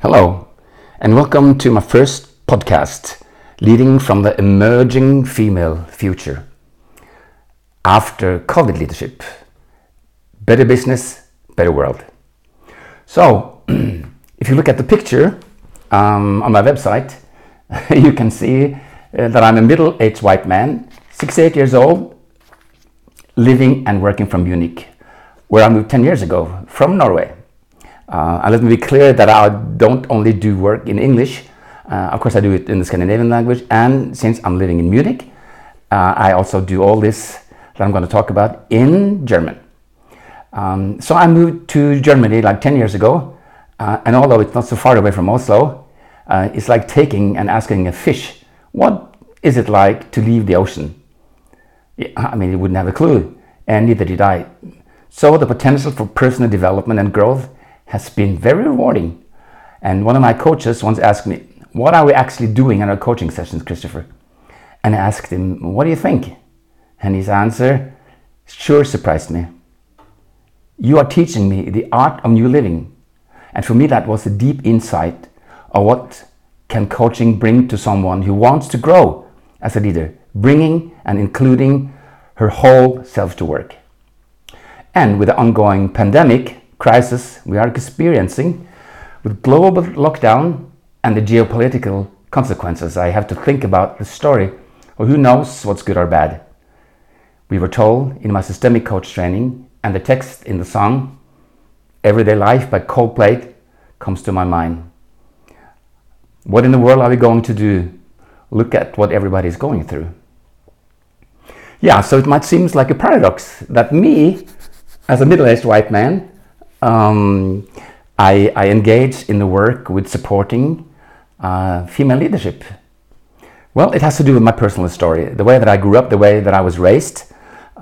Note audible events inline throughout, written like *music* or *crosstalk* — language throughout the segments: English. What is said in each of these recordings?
Hello, and welcome to my first podcast, Leading from the Emerging Female Future. After COVID leadership, better business, better world. So, *clears throat* if you look at the picture um, on my website, *laughs* you can see uh, that I'm a middle aged white man, 68 years old, living and working from Munich, where I moved 10 years ago from Norway. Uh, and let me be clear that I don't only do work in English, uh, of course, I do it in the Scandinavian language, and since I'm living in Munich, uh, I also do all this that I'm going to talk about in German. Um, so I moved to Germany like 10 years ago, uh, and although it's not so far away from Oslo, uh, it's like taking and asking a fish, what is it like to leave the ocean? I mean, he wouldn't have a clue, and neither did I. So the potential for personal development and growth has been very rewarding. And one of my coaches once asked me, What are we actually doing in our coaching sessions, Christopher? And I asked him, What do you think? And his answer sure surprised me. You are teaching me the art of new living. And for me, that was a deep insight of what can coaching bring to someone who wants to grow as a leader, bringing and including her whole self to work. And with the ongoing pandemic crisis we are experiencing, with global lockdown and the geopolitical consequences, I have to think about the story of who knows what's good or bad. We were told in my systemic coach training, and the text in the song Everyday Life by Coldplay comes to my mind. What in the world are we going to do? Look at what everybody is going through. Yeah, so it might seem like a paradox that me, as a middle aged white man, um, I, I, engage in the work with supporting uh, female leadership. Well, it has to do with my personal story, the way that I grew up, the way that I was raised,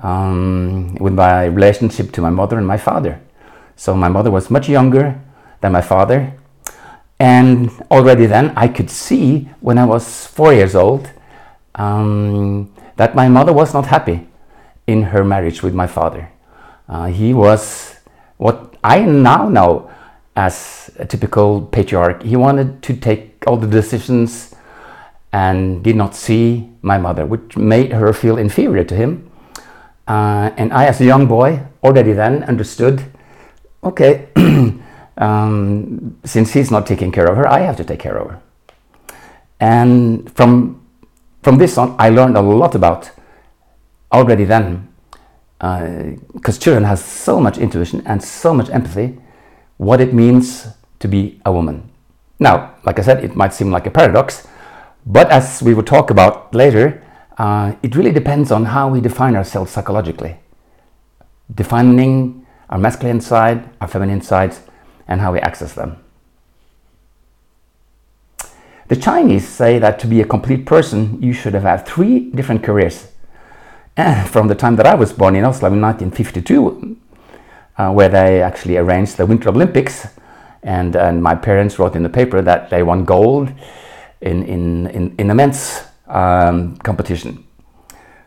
um, with my relationship to my mother and my father. So, my mother was much younger than my father, and already then I could see when I was four years old um, that my mother was not happy in her marriage with my father. Uh, he was what I now know as a typical patriarch. He wanted to take all the decisions and did not see my mother, which made her feel inferior to him. Uh, and I, as a young boy, already then understood okay, *clears throat* um, since he's not taking care of her, I have to take care of her. And from, from this on, I learned a lot about already then, because uh, children have so much intuition and so much empathy, what it means to be a woman. Now, like I said, it might seem like a paradox, but as we will talk about later, uh, it really depends on how we define ourselves psychologically. Defining our masculine side, our feminine sides, and how we access them. The Chinese say that to be a complete person, you should have had three different careers. *clears throat* From the time that I was born in Oslo in 1952, uh, where they actually arranged the Winter Olympics, and, and my parents wrote in the paper that they won gold in, in, in, in a men's um, competition.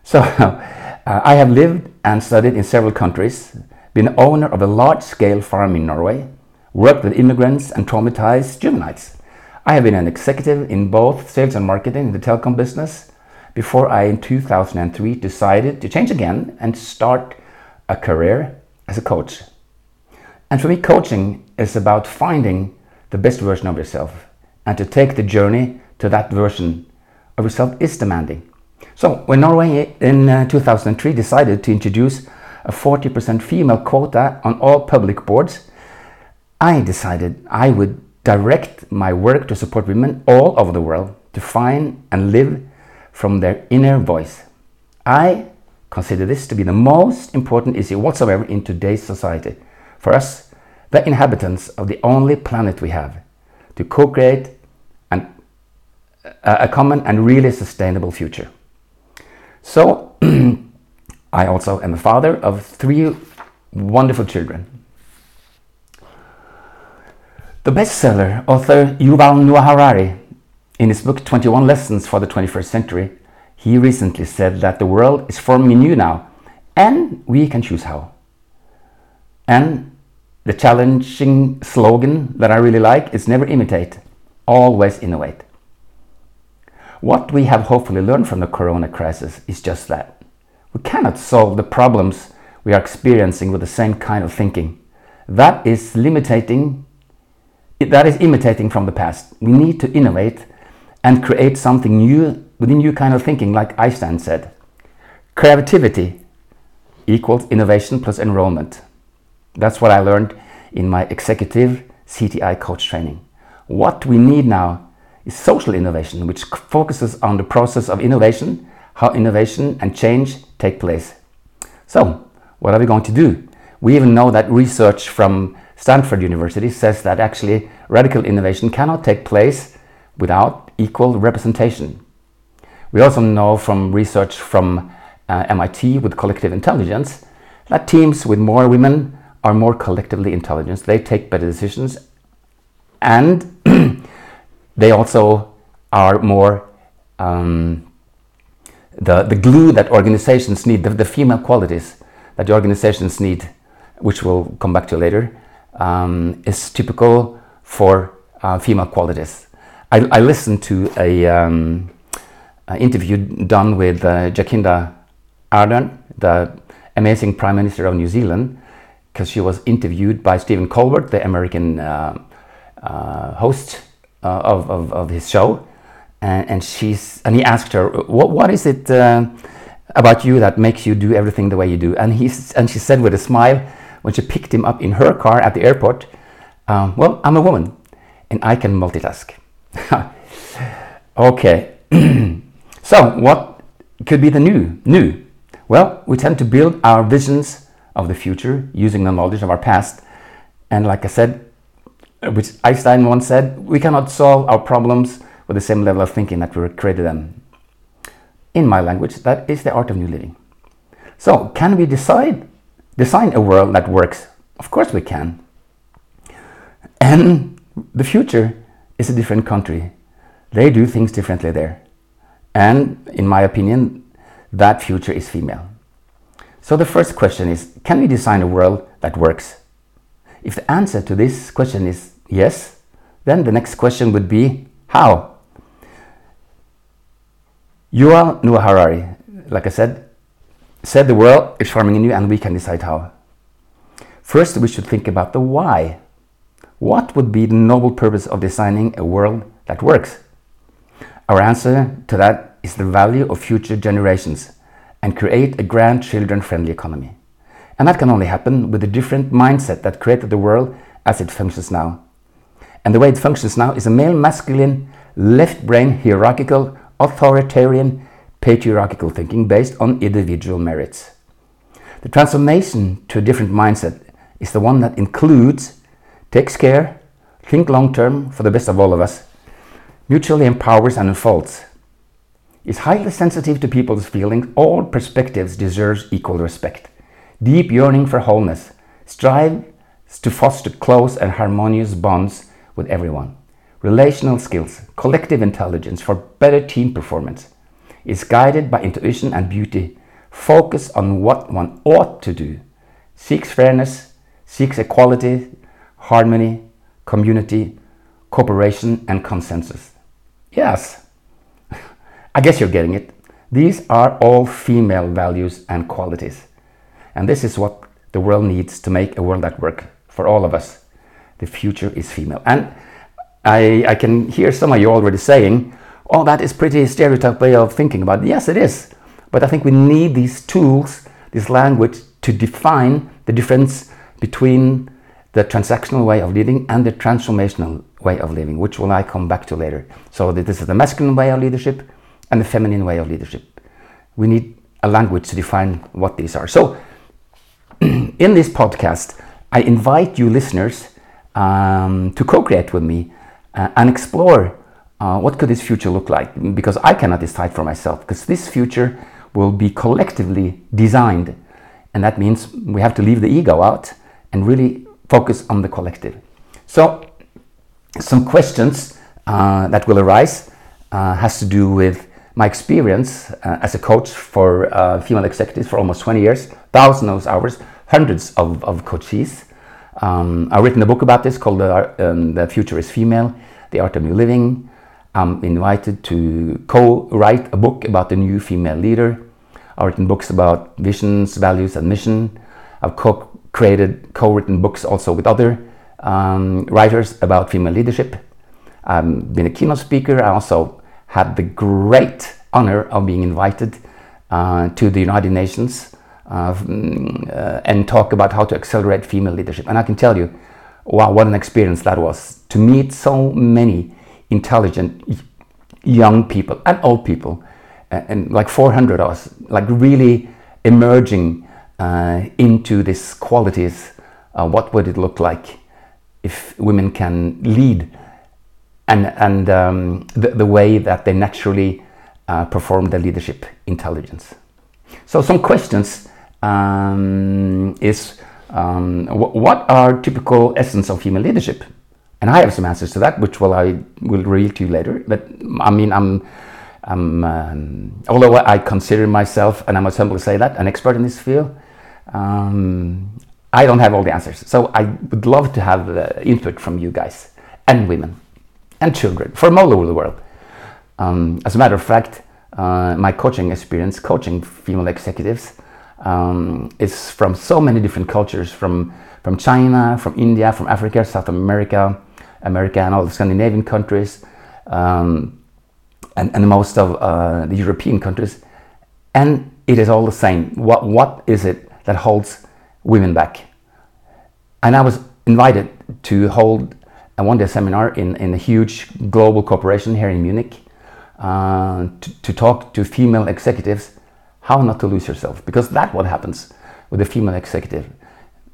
So *laughs* uh, I have lived and studied in several countries, been owner of a large scale farm in Norway, worked with immigrants and traumatized juveniles. I have been an executive in both sales and marketing in the telecom business before I, in 2003, decided to change again and start a career as a coach. And for me, coaching is about finding the best version of yourself and to take the journey to that version of yourself is demanding. So, when Norway in uh, 2003 decided to introduce a 40% female quota on all public boards, I decided I would direct my work to support women all over the world to find and live from their inner voice. I consider this to be the most important issue whatsoever in today's society. For us, the inhabitants of the only planet we have, to co create a common and really sustainable future. So, *clears throat* I also am a father of three wonderful children. The bestseller author Yuval Noah Harari, in his book 21 Lessons for the 21st Century, he recently said that the world is forming anew now, and we can choose how. And the challenging slogan that I really like is never imitate, always innovate. What we have hopefully learned from the corona crisis is just that. We cannot solve the problems we are experiencing with the same kind of thinking. That is limiting that is imitating from the past. We need to innovate and create something new with a new kind of thinking, like Einstein said. Creativity equals innovation plus enrollment. That's what I learned in my executive CTI coach training. What we need now is social innovation, which focuses on the process of innovation, how innovation and change take place. So, what are we going to do? We even know that research from Stanford University says that actually radical innovation cannot take place without equal representation. We also know from research from uh, MIT with collective intelligence that teams with more women are more collectively intelligent. They take better decisions and *clears throat* they also are more um, the, the glue that organizations need, the, the female qualities that the organizations need, which we'll come back to later, um, is typical for uh, female qualities. I, I, listened to a um, interview done with uh, Jacinda Ardern, the amazing Prime Minister of New Zealand, because she was interviewed by Stephen Colbert, the American uh, uh, host uh, of, of, of, his show, and, and, she's and he asked her, "What what is it uh, about you that makes you do everything the way you do?" And he and she said with a smile, when she picked him up in her car at the airport, um, well, I'm a woman and I can multitask. *laughs* okay, *clears throat* so what could be the new? New? Well, we tend to build our visions of the future using the knowledge of our past. And like I said, which Einstein once said, we cannot solve our problems with the same level of thinking that we created them. In my language, that is the art of new living. So, can we decide design a world that works? Of course we can. And the future is a different country. They do things differently there. And in my opinion, that future is female. So the first question is can we design a world that works? If the answer to this question is yes, then the next question would be how? Yuval Noah Harari, like I said, said the world is forming in you and we can decide how. First, we should think about the why. What would be the noble purpose of designing a world that works? Our answer to that is the value of future generations and create a grandchildren friendly economy. And that can only happen with a different mindset that created the world as it functions now. And the way it functions now is a male masculine, left brain hierarchical, authoritarian, patriarchal thinking based on individual merits. The transformation to a different mindset is the one that includes, takes care, think long term for the best of all of us, mutually empowers and unfolds, is highly sensitive to people's feelings, all perspectives deserves equal respect, deep yearning for wholeness, strives to foster close and harmonious bonds with everyone, relational skills, collective intelligence for better team performance, is guided by intuition and beauty, focus on what one ought to do, seeks fairness, seeks equality, harmony, community, cooperation, and consensus. Yes, *laughs* I guess you're getting it. These are all female values and qualities. And this is what the world needs to make a world that works for all of us. The future is female. And I, I can hear some of you already saying, oh, that is pretty stereotype way of thinking about it. Yes, it is. But I think we need these tools, this language, to define the difference between the transactional way of living and the transformational way of living, which will I come back to later. So this is the masculine way of leadership and the feminine way of leadership. We need a language to define what these are. So *clears throat* in this podcast, I invite you listeners um, to co-create with me uh, and explore uh, what could this future look like because i cannot decide for myself because this future will be collectively designed and that means we have to leave the ego out and really focus on the collective so some questions uh, that will arise uh, has to do with my experience uh, as a coach for uh, female executives for almost 20 years thousands of hours hundreds of, of coaches Um, I've written a book about this called The, um, the Future is Female The Art of New Living. I'm invited to co write a book about the new female leader. I've written books about visions, values, and mission. I've co created, co written books also with other um, writers about female leadership. I've been a keynote speaker. I also had the great honor of being invited uh, to the United Nations uh, uh, and talk about how to accelerate female leadership. And I can tell you, wow, what an experience that was to meet so many intelligent young people and old people, and, and like 400 of us, like really emerging uh, into these qualities. Uh, what would it look like if women can lead and, and um, the, the way that they naturally uh, perform their leadership intelligence? So, some questions um, is um, what are typical essence of female leadership? And I have some answers to that, which will I will reveal to you later. But I mean, I'm, I'm um, although I consider myself, and I must humbly say that, an expert in this field, um, I don't have all the answers. So I would love to have uh, input from you guys and women and children from all over the world. Um, as a matter of fact, uh, my coaching experience, coaching female executives, um, is from so many different cultures from, from China, from India, from Africa, South America, America, and all the Scandinavian countries, um, and, and most of uh, the European countries. And it is all the same. What, what is it that holds women back? And I was invited to hold a one day seminar in, in a huge global corporation here in Munich uh, to, to talk to female executives how not to lose yourself because that's what happens with a female executive.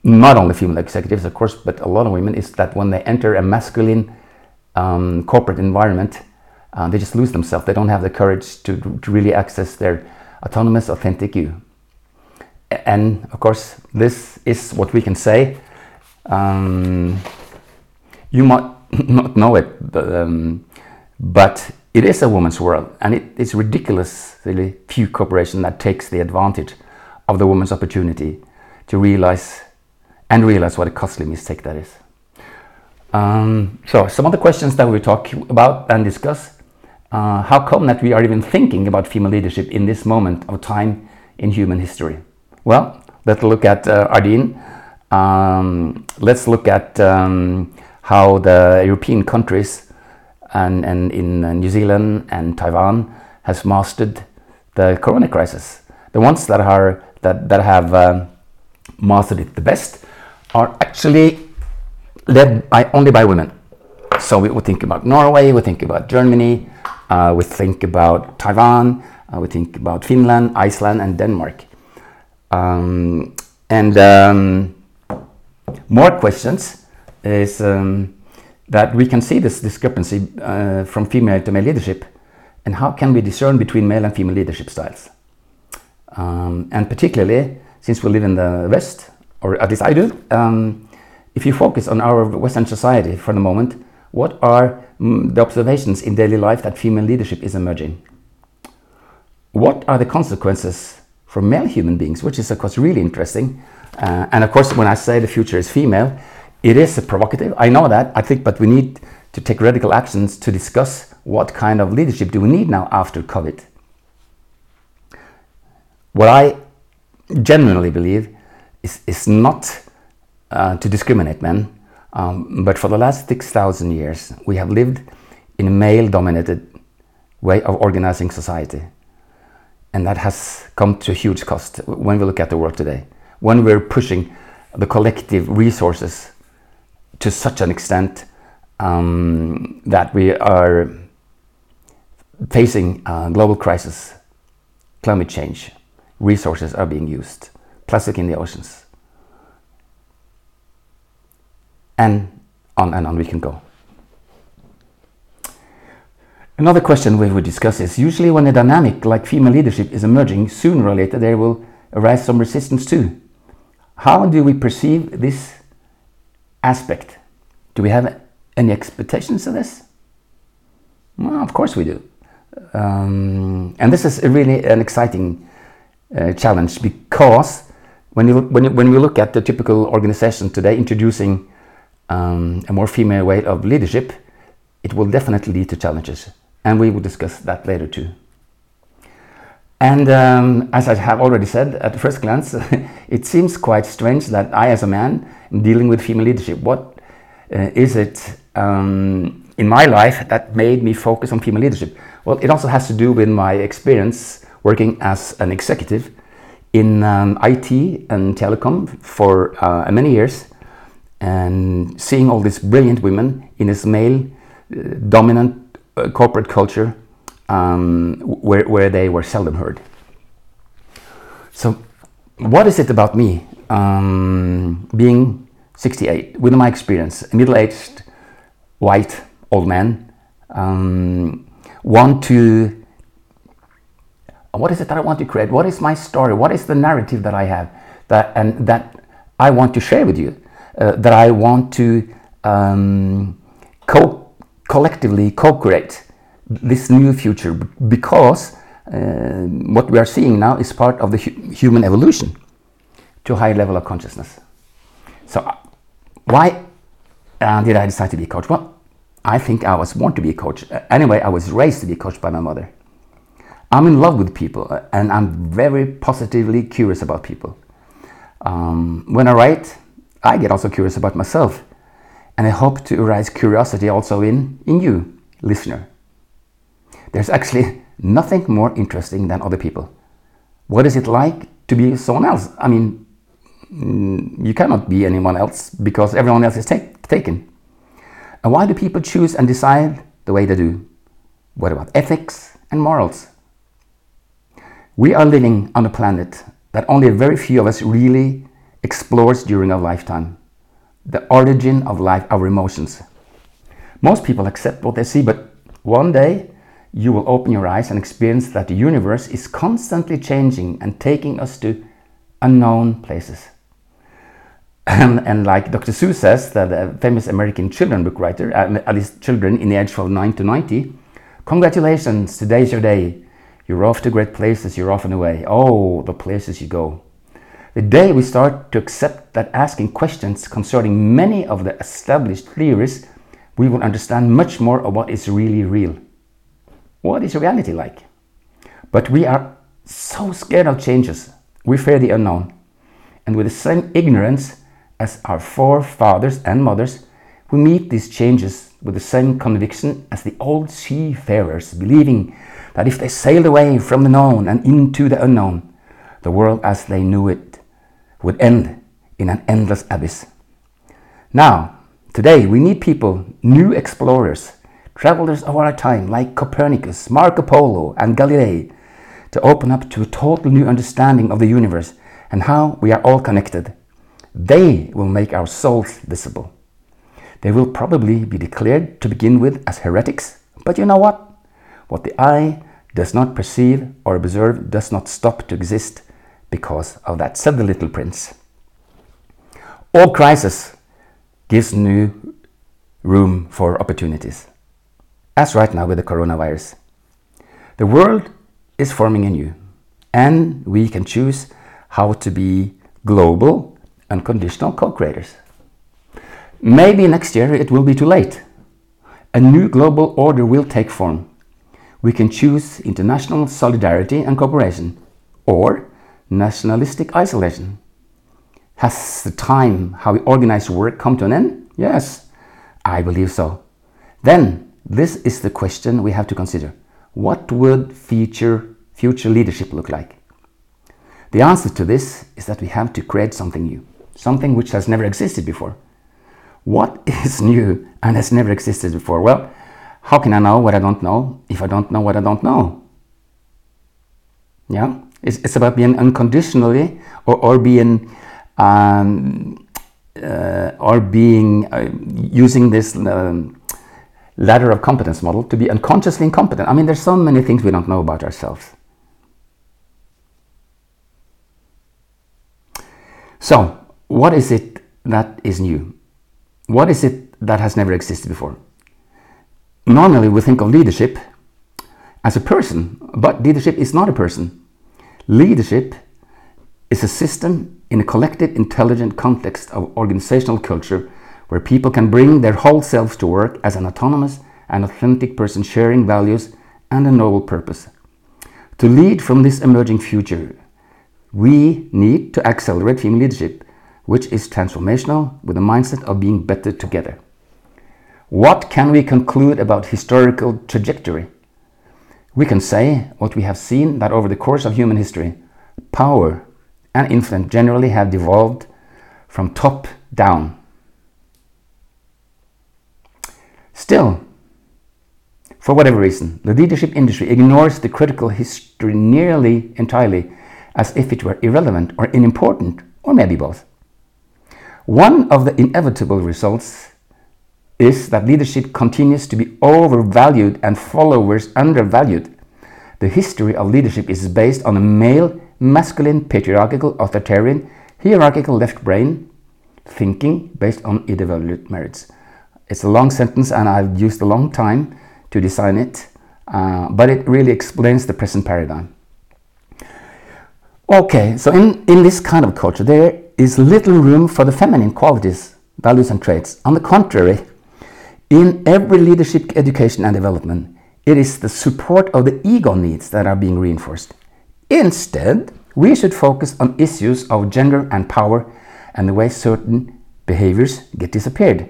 Not only female executives of course but a lot of women is that when they enter a masculine um, corporate environment uh, they just lose themselves. They don't have the courage to, to really access their autonomous authentic you and of course this is what we can say um, you might *laughs* not know it but, um, but it is a woman's world, and it, it's ridiculously few corporations that takes the advantage of the woman's opportunity to realize and realize what a costly mistake that is. Um, so, some of the questions that we talk about and discuss: uh, How come that we are even thinking about female leadership in this moment of time in human history? Well, let's look at uh, Ardern. Um, let's look at um, how the European countries and, and in uh, New Zealand and Taiwan has mastered the corona crisis. The ones that are that, that have uh, mastered it the best are actually led by only by women. So we would think about Norway, we think about Germany, uh, we think about Taiwan, uh, we think about Finland, Iceland, and Denmark. Um, and um, more questions is um, that we can see this discrepancy uh, from female to male leadership and how can we discern between male and female leadership styles. Um, and particularly since we live in the West, or at least I do, um, if you focus on our Western society for the moment, what are mm, the observations in daily life that female leadership is emerging? What are the consequences for male human beings, which is of course really interesting. Uh, and of course, when I say the future is female, it is provocative. I know that. I think, but we need to take radical actions to discuss what kind of leadership do we need now after COVID. What I genuinely believe is, is not uh, to discriminate men, um, but for the last 6,000 years, we have lived in a male dominated way of organizing society. And that has come to a huge cost when we look at the world today. When we're pushing the collective resources to such an extent um, that we are facing a global crisis, climate change, resources are being used, plastic in the oceans, and on and on we can go. Another question we would discuss is usually when a dynamic like female leadership is emerging, sooner or later there will arise some resistance too. How do we perceive this aspect. Do we have any expectations of this? Well, of course we do. Um, and this is really an exciting uh, challenge because when, you, when, you, when we look at the typical organization today introducing um, a more female way of leadership, it will definitely lead to challenges. And we will discuss that later too. And um, as I have already said at first glance, *laughs* it seems quite strange that I, as a man, am dealing with female leadership. What uh, is it um, in my life that made me focus on female leadership? Well, it also has to do with my experience working as an executive in um, IT and telecom for uh, many years and seeing all these brilliant women in this male uh, dominant uh, corporate culture um, where, where they were seldom heard. So, what is it about me um, being 68, with my experience, a middle aged white old man, um, want to what is it that I want to create? What is my story? What is the narrative that I have that and that I want to share with you? Uh, that I want to um, co collectively co-create this new future because uh, what we are seeing now is part of the hu human evolution to a higher level of consciousness. So, uh, why uh, did I decide to be a coach? Well, I think I was born to be a coach. Uh, anyway, I was raised to be coached by my mother. I'm in love with people uh, and I'm very positively curious about people. Um, when I write, I get also curious about myself. And I hope to arouse curiosity also in, in you, listener. There's actually nothing more interesting than other people. What is it like to be someone else? I mean, mm, you cannot be anyone else because everyone else is take, taken. And why do people choose and decide the way they do? What about ethics and morals? We are living on a planet that only a very few of us really explores during our lifetime. The origin of life, our emotions. Most people accept what they see, but one day you will open your eyes and experience that the universe is constantly changing and taking us to unknown places. And, *clears throat* and like Dr. Seuss says, the famous American children book writer, uh, at least children in the age from 9 to 90, congratulations, today's your day. You're off to great places, you're off and away. Oh, the places you go. The day we start to accept that asking questions concerning many of the established theories, we will understand much more of what is really real. What is reality like? But we are so scared of changes. We fear the unknown. And with the same ignorance as our forefathers and mothers, we meet these changes with the same conviction as the old seafarers, believing that if they sailed away from the known and into the unknown, the world as they knew it would end in an endless abyss. Now, today we need people, new explorers, travelers of our time like Copernicus, Marco Polo, and Galilei, to open up to a total new understanding of the universe and how we are all connected. They will make our souls visible. They will probably be declared to begin with as heretics, but you know what? What the eye does not perceive or observe does not stop to exist because of that, said the little prince. All crisis gives new room for opportunities as right now with the coronavirus. The world is forming anew, and we can choose how to be global, unconditional co creators. Maybe next year it will be too late. A new global order will take form. We can choose international solidarity and cooperation, or nationalistic isolation. Has the time how we organize work come to an end? Yes, I believe so. Then this is the question we have to consider. What would future, future leadership look like? The answer to this is that we have to create something new, something which has never existed before. What *laughs* is new and has never existed before? Well, how can I know what I don't know if I don't know what I don't know? Yeah, it's, it's about being unconditionally or, or being um, uh, or being uh, using this um, ladder of competence model to be unconsciously incompetent. I mean, there's so many things we don't know about ourselves. So, what is it that is new? What is it that has never existed before? Normally, we think of leadership as a person, but leadership is not a person. Leadership is a system in a collective, intelligent context of organizational culture where people can bring their whole selves to work as an autonomous and authentic person sharing values and a noble purpose. To lead from this emerging future, we need to accelerate female leadership, which is transformational with a mindset of being better together. What can we conclude about historical trajectory? We can say what we have seen that over the course of human history, power and influence generally have devolved from top down. Still, for whatever reason, the leadership industry ignores the critical history nearly entirely as if it were irrelevant or unimportant, or maybe both. One of the inevitable results is that leadership continues to be overvalued and followers undervalued. The history of leadership is based on a male, masculine, patriarchal, authoritarian, hierarchical left brain thinking based on individual merits. It's a long sentence and I've used a long time to design it, uh, but it really explains the present paradigm. Okay, so in, in this kind of culture, there is little room for the feminine qualities, values, and traits. On the contrary, in every leadership education and development, it is the support of the ego needs that are being reinforced. Instead, we should focus on issues of gender and power and the way certain behaviors get disappeared.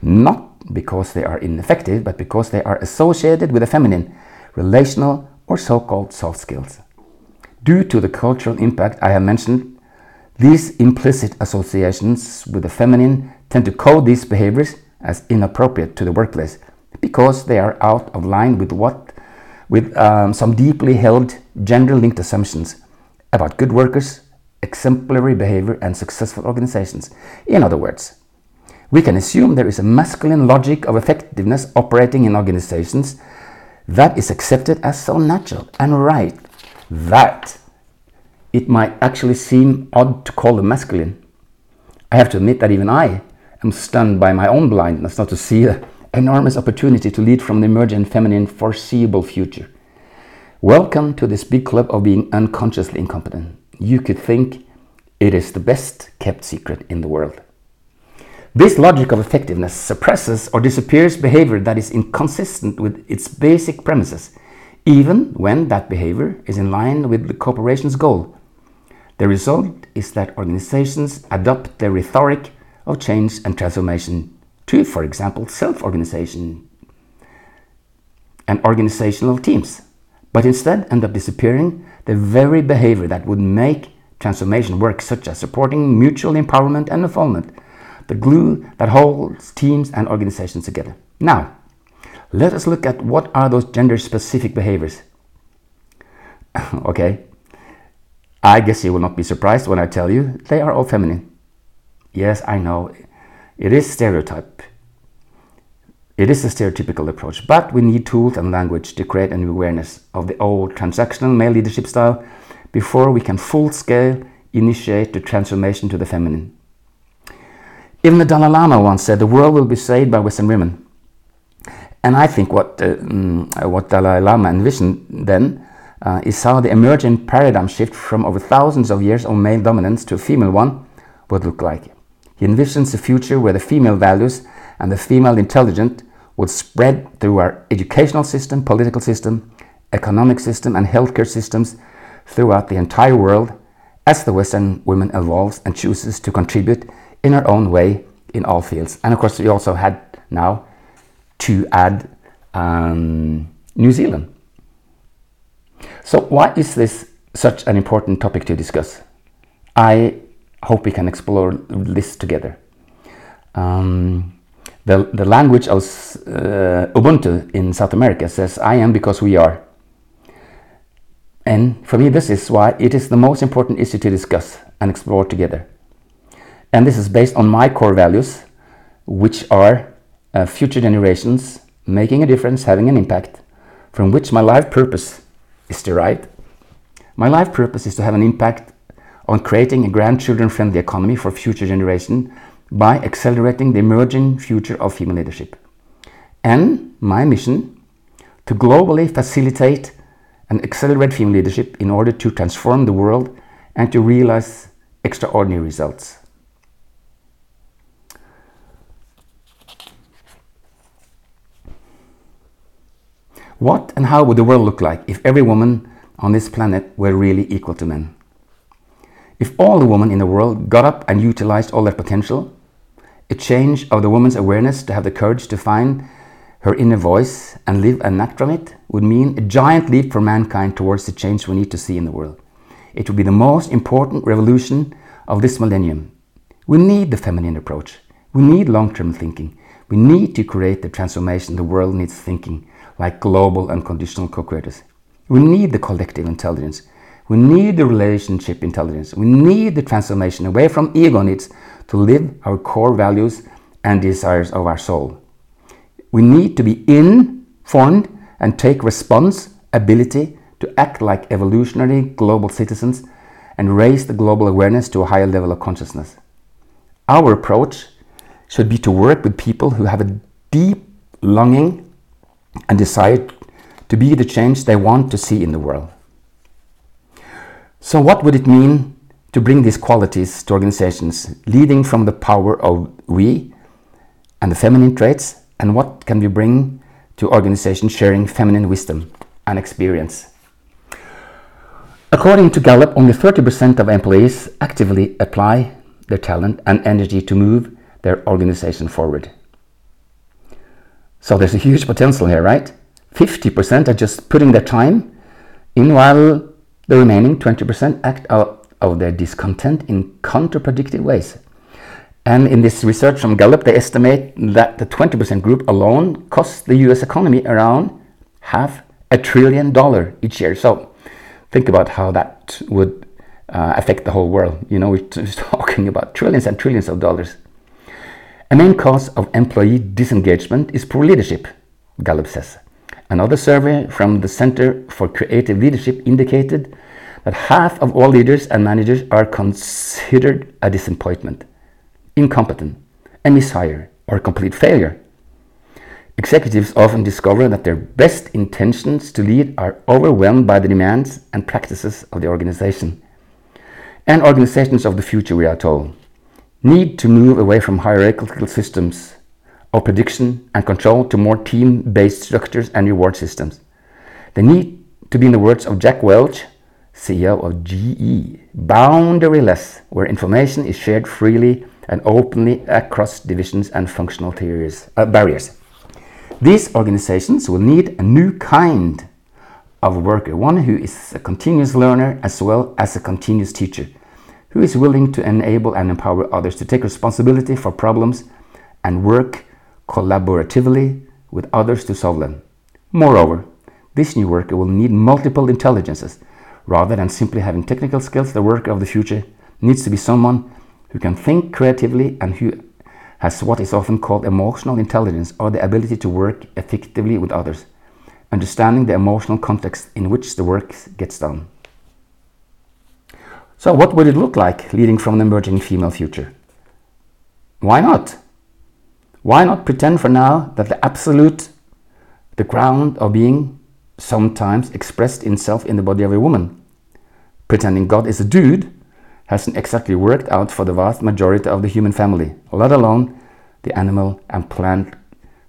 Not because they are ineffective, but because they are associated with the feminine, relational, or so called soft skills. Due to the cultural impact I have mentioned, these implicit associations with the feminine tend to code these behaviors as inappropriate to the workplace because they are out of line with what with um, some deeply held gender linked assumptions about good workers, exemplary behavior, and successful organizations. In other words, we can assume there is a masculine logic of effectiveness operating in organizations that is accepted as so natural and right that it might actually seem odd to call them masculine. I have to admit that even I am stunned by my own blindness not to see the enormous opportunity to lead from the emergent feminine foreseeable future. Welcome to this big club of being unconsciously incompetent. You could think it is the best kept secret in the world. This logic of effectiveness suppresses or disappears behavior that is inconsistent with its basic premises, even when that behavior is in line with the corporation's goal. The result is that organizations adopt the rhetoric of change and transformation to, for example, self organization and organizational teams, but instead end up disappearing the very behavior that would make transformation work, such as supporting mutual empowerment and involvement, the glue that holds teams and organizations together. Now, let us look at what are those gender specific behaviors. *laughs* okay, I guess you will not be surprised when I tell you they are all feminine. Yes, I know. It is stereotype. It is a stereotypical approach, but we need tools and language to create an awareness of the old transactional male leadership style before we can full scale initiate the transformation to the feminine. Even the Dalai Lama once said the world will be saved by Western women. And I think what, uh, mm, what Dalai Lama envisioned then uh, is how the emergent paradigm shift from over thousands of years of male dominance to a female one would look like. He envisions a future where the female values and the female intelligence would spread through our educational system, political system, economic system, and healthcare systems throughout the entire world as the Western woman evolves and chooses to contribute in her own way in all fields. And of course, we also had now to add um, New Zealand. So, why is this such an important topic to discuss? I hope we can explore this together. Um, the, the language of uh, Ubuntu in South America says, I am because we are. And for me, this is why it is the most important issue to discuss and explore together. And this is based on my core values, which are uh, future generations making a difference, having an impact, from which my life purpose is derived. My life purpose is to have an impact on creating a grandchildren friendly economy for future generations by accelerating the emerging future of female leadership. And my mission to globally facilitate and accelerate female leadership in order to transform the world and to realize extraordinary results. What and how would the world look like if every woman on this planet were really equal to men? If all the women in the world got up and utilized all their potential, a change of the woman's awareness to have the courage to find her inner voice and live and act from it would mean a giant leap for mankind towards the change we need to see in the world. It would be the most important revolution of this millennium. We need the feminine approach. We need long term thinking. We need to create the transformation the world needs thinking like global and conditional co-creators. We need the collective intelligence. We need the relationship intelligence. We need the transformation away from ego needs to live our core values and desires of our soul. We need to be informed and take responsibility to act like evolutionary global citizens and raise the global awareness to a higher level of consciousness. Our approach should be to work with people who have a deep longing and desire to be the change they want to see in the world. So, what would it mean to bring these qualities to organizations, leading from the power of we and the feminine traits? And what can we bring to organizations sharing feminine wisdom and experience? According to Gallup, only 30% of employees actively apply their talent and energy to move their organization forward. So there's a huge potential here, right? 50% are just putting their time in while the remaining 20% act out of their discontent in counterproductive ways. And in this research from Gallup, they estimate that the 20% group alone costs the US economy around half a trillion dollar each year. So think about how that would uh, affect the whole world. You know, we're *laughs* talking about trillions and trillions of dollars. A main cause of employee disengagement is poor leadership, Gallup says. Another survey from the Center for Creative Leadership indicated that half of all leaders and managers are considered a disappointment, incompetent, a mishire, or a complete failure. Executives often discover that their best intentions to lead are overwhelmed by the demands and practices of the organization. And organizations of the future, we are told, need to move away from hierarchical systems of prediction and control to more team based structures and reward systems. They need to be, in the words of Jack Welch, CEO of GE, boundaryless, where information is shared freely and openly across divisions and functional theories, uh, barriers. These organizations will need a new kind of worker, one who is a continuous learner as well as a continuous teacher who is willing to enable and empower others to take responsibility for problems and work collaboratively with others to solve them. Moreover, this new worker will need multiple intelligences. Rather than simply having technical skills, the worker of the future needs to be someone who can think creatively and who has what is often called emotional intelligence or the ability to work effectively with others, understanding the emotional context in which the work gets done. So, what would it look like leading from an emerging female future? Why not? Why not pretend for now that the absolute, the ground of being, sometimes expressed itself in the body of a woman? Pretending God is a dude hasn't exactly worked out for the vast majority of the human family, let alone the animal and plant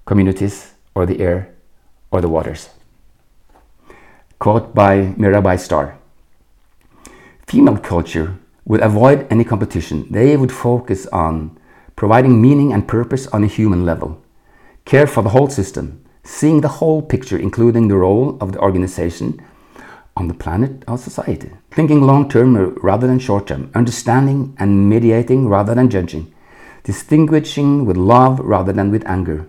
communities, or the air, or the waters. Quote by Mirabai Starr female culture would avoid any competition. They would focus on providing meaning and purpose on a human level, care for the whole system, seeing the whole picture, including the role of the organization on the planet or society, thinking long term rather than short term, understanding and mediating rather than judging, distinguishing with love rather than with anger,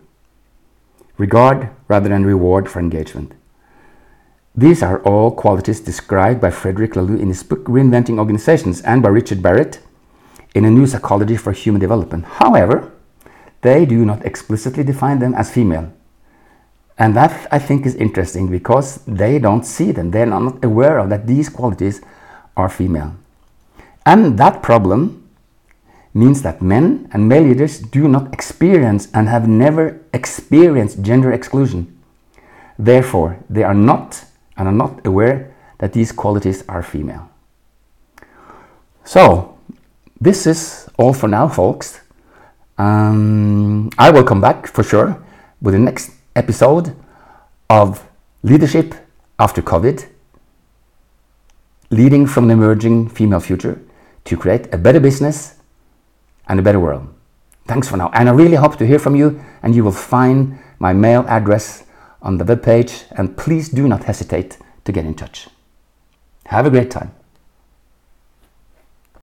regard rather than reward for engagement. These are all qualities described by Frederic Laloux in his book Reinventing Organizations and by Richard Barrett in A New Psychology for Human Development. However, they do not explicitly define them as female. And that I think is interesting because they don't see them. They're not aware of that these qualities are female. And that problem means that men and male leaders do not experience and have never experienced gender exclusion. Therefore, they are not and are not aware that these qualities are female. So, this is all for now, folks. Um, I will come back for sure with the next episode of Leadership After COVID Leading from the Emerging Female Future to create a better business and a better world. Thanks for now. And I really hope to hear from you, and you will find my mail address on the webpage. And please do not hesitate to get in touch. Have a great time.